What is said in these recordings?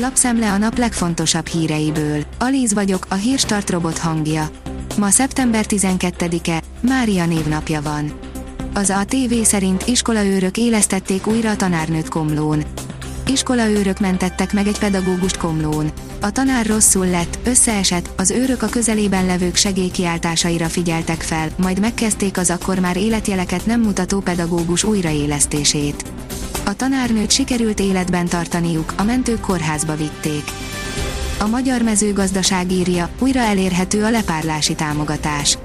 Lapszemle a nap legfontosabb híreiből. Alíz vagyok, a hírstart robot hangja. Ma szeptember 12-e, Mária névnapja van. Az ATV szerint iskolaőrök élesztették újra a tanárnőt Komlón. Iskolaőrök mentettek meg egy pedagógust Komlón. A tanár rosszul lett, összeesett, az őrök a közelében levők segélykiáltásaira figyeltek fel, majd megkezdték az akkor már életjeleket nem mutató pedagógus újraélesztését. A tanárnőt sikerült életben tartaniuk, a mentők kórházba vitték. A magyar mezőgazdaság írja, újra elérhető a lepárlási támogatás.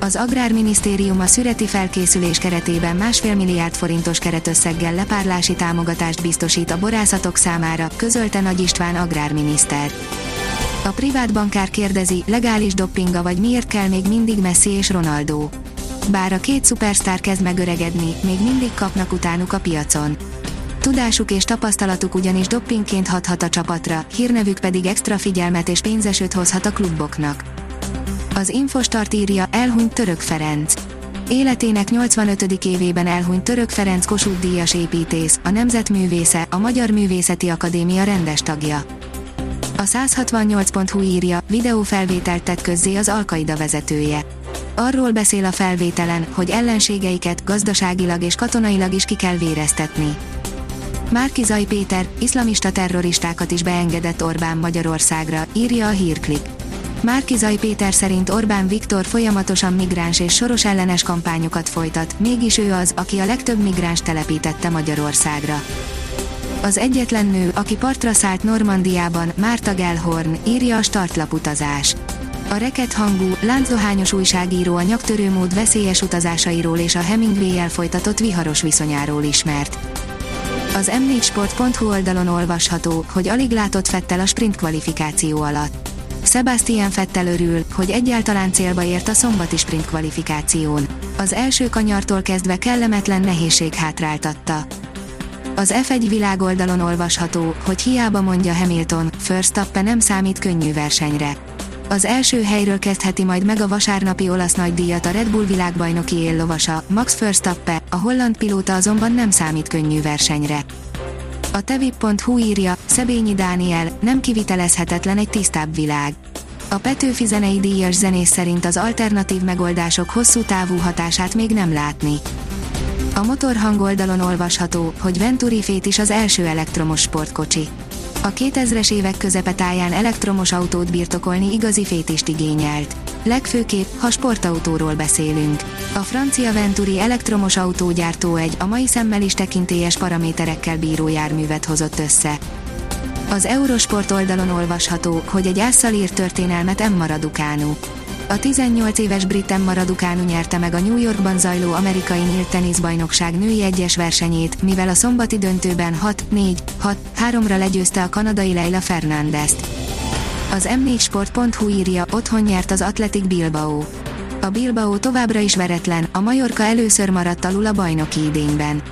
Az Agrárminisztérium a szüreti felkészülés keretében másfél milliárd forintos keretösszeggel lepárlási támogatást biztosít a borászatok számára, közölte Nagy István agrárminiszter. A privát bankár kérdezi, legális doppinga vagy miért kell még mindig Messi és Ronaldo. Bár a két szupersztár kezd megöregedni, még mindig kapnak utánuk a piacon. Tudásuk és tapasztalatuk ugyanis doppingként hathat a csapatra, hírnevük pedig extra figyelmet és pénzesőt hozhat a kluboknak. Az Infostart írja, elhunyt Török Ferenc. Életének 85. évében elhunyt Török Ferenc Kossuth Díjas építész, a nemzetművésze, a Magyar Művészeti Akadémia rendes tagja. A 168.hu írja, videófelvételt tett közzé az Alkaida vezetője. Arról beszél a felvételen, hogy ellenségeiket gazdaságilag és katonailag is ki kell véreztetni. Márkizai Péter, iszlamista terroristákat is beengedett Orbán Magyarországra, írja a hírklik. Márkizai Péter szerint Orbán Viktor folyamatosan migráns és soros ellenes kampányokat folytat, mégis ő az, aki a legtöbb migráns telepítette Magyarországra. Az egyetlen nő, aki partra szállt Normandiában, Márta Gelhorn, írja a startlap utazás. A reket hangú, láncdohányos újságíró a nyaktörő mód veszélyes utazásairól és a Hemingway-el folytatott viharos viszonyáról ismert. Az m4sport.hu oldalon olvasható, hogy alig látott Fettel a sprint kvalifikáció alatt. Sebastian Fettel örül, hogy egyáltalán célba ért a szombati sprint kvalifikáción. Az első kanyartól kezdve kellemetlen nehézség hátráltatta. Az F1 világoldalon olvasható, hogy hiába mondja Hamilton, Verstappen nem számít könnyű versenyre. Az első helyről kezdheti majd meg a vasárnapi olasz nagydíjat a Red Bull világbajnoki éllovasa, Max Verstappen, a holland pilóta azonban nem számít könnyű versenyre. A tevip.hu írja, Szebényi Dániel, nem kivitelezhetetlen egy tisztább világ. A Petőfi zenei díjas zenész szerint az alternatív megoldások hosszú távú hatását még nem látni. A motorhang oldalon olvasható, hogy Venturi Fét is az első elektromos sportkocsi. A 2000-es évek közepetáján elektromos autót birtokolni igazi fétist igényelt. Legfőképp, ha sportautóról beszélünk. A francia Venturi elektromos autógyártó egy a mai szemmel is tekintélyes paraméterekkel bíró járművet hozott össze. Az Eurosport oldalon olvasható, hogy egy ásszal írt történelmet Emma Raducanu. A 18 éves brit Emma Raducanu nyerte meg a New Yorkban zajló amerikai nyílt teniszbajnokság női egyes versenyét, mivel a szombati döntőben 6-4-6-3-ra legyőzte a kanadai Leila Fernándezt. Az m4sport.hu írja, otthon nyert az Atletik Bilbao. A Bilbao továbbra is veretlen, a Majorka először maradt alul a bajnoki idényben.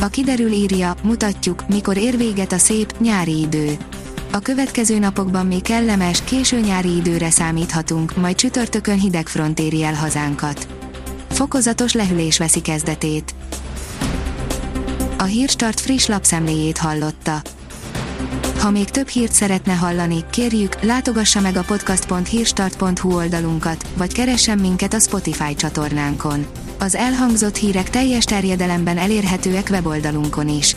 A kiderül írja, mutatjuk, mikor ér véget a szép, nyári idő. A következő napokban még kellemes, késő nyári időre számíthatunk, majd csütörtökön hideg front éri el hazánkat. Fokozatos lehűlés veszi kezdetét. A Hírstart friss lapszemléjét hallotta. Ha még több hírt szeretne hallani, kérjük, látogassa meg a podcast.hírstart.hu oldalunkat, vagy keressen minket a Spotify csatornánkon. Az elhangzott hírek teljes terjedelemben elérhetőek weboldalunkon is.